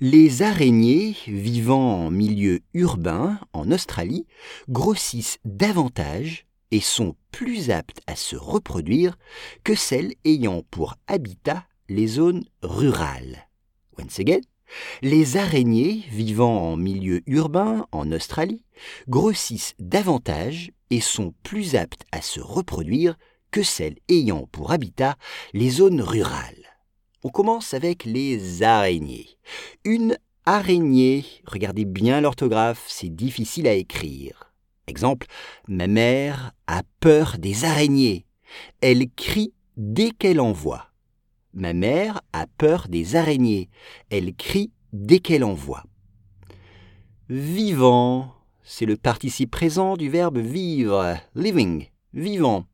Les araignées vivant en milieu urbain en Australie grossissent davantage et sont plus aptes à se reproduire que celles ayant pour habitat les zones rurales. Once again, les araignées vivant en milieu urbain en Australie grossissent davantage et sont plus aptes à se reproduire que celles ayant pour habitat les zones rurales. On commence avec les araignées. Une araignée, regardez bien l'orthographe, c'est difficile à écrire. Exemple, ma mère a peur des araignées. Elle crie dès qu'elle en voit. Ma mère a peur des araignées. Elle crie dès qu'elle en voit. Vivant, c'est le participe présent du verbe vivre, living, vivant.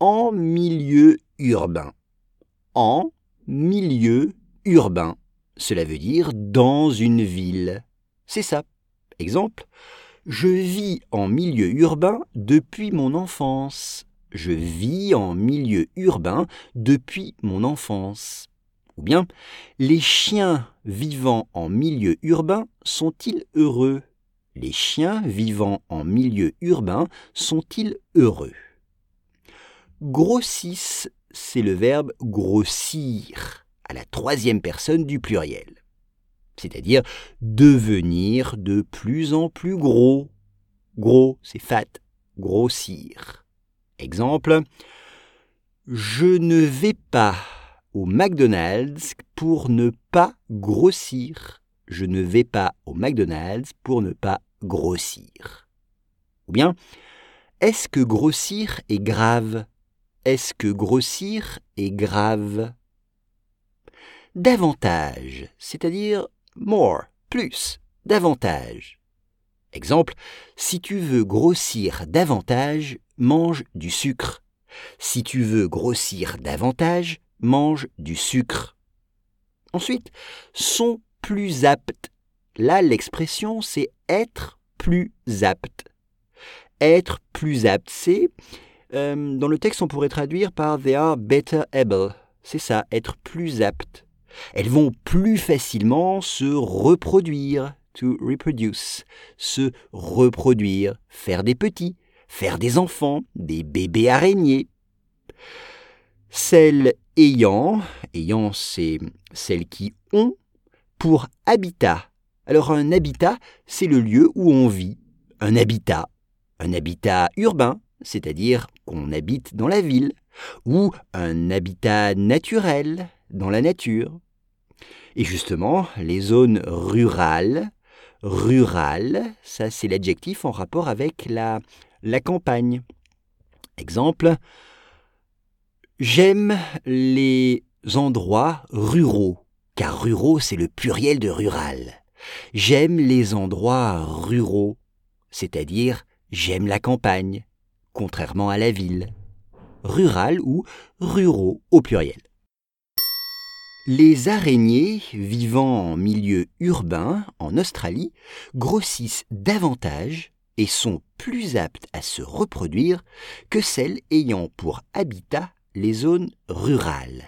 En milieu urbain. En milieu urbain. Cela veut dire dans une ville. C'est ça. Exemple, je vis en milieu urbain depuis mon enfance. Je vis en milieu urbain depuis mon enfance. Ou bien, les chiens vivant en milieu urbain sont-ils heureux? Les chiens vivant en milieu urbain sont-ils heureux? Grossissent c'est le verbe grossir à la troisième personne du pluriel, c'est-à-dire devenir de plus en plus gros. Gros, c'est fat, grossir. Exemple, je ne vais pas au McDonald's pour ne pas grossir. Je ne vais pas au McDonald's pour ne pas grossir. Ou bien, est-ce que grossir est grave? Est-ce que grossir est grave? Davantage, c'est-à-dire more, plus, davantage. Exemple, si tu veux grossir davantage, mange du sucre. Si tu veux grossir davantage, mange du sucre. Ensuite, sont plus aptes. Là, l'expression, c'est être plus apte. Être plus apte, c'est euh, dans le texte, on pourrait traduire par they are better able. C'est ça, être plus apte. Elles vont plus facilement se reproduire, to reproduce, se reproduire, faire des petits, faire des enfants, des bébés araignées. Celles ayant, ayant c'est celles qui ont, pour habitat. Alors un habitat, c'est le lieu où on vit. Un habitat, un habitat urbain, c'est-à-dire qu'on habite dans la ville, ou un habitat naturel dans la nature. Et justement, les zones rurales, rurales, ça c'est l'adjectif en rapport avec la, la campagne. Exemple, j'aime les endroits ruraux, car ruraux c'est le pluriel de rural. J'aime les endroits ruraux, c'est-à-dire j'aime la campagne contrairement à la ville, rural ou ruraux au pluriel. Les araignées vivant en milieu urbain en Australie grossissent davantage et sont plus aptes à se reproduire que celles ayant pour habitat les zones rurales.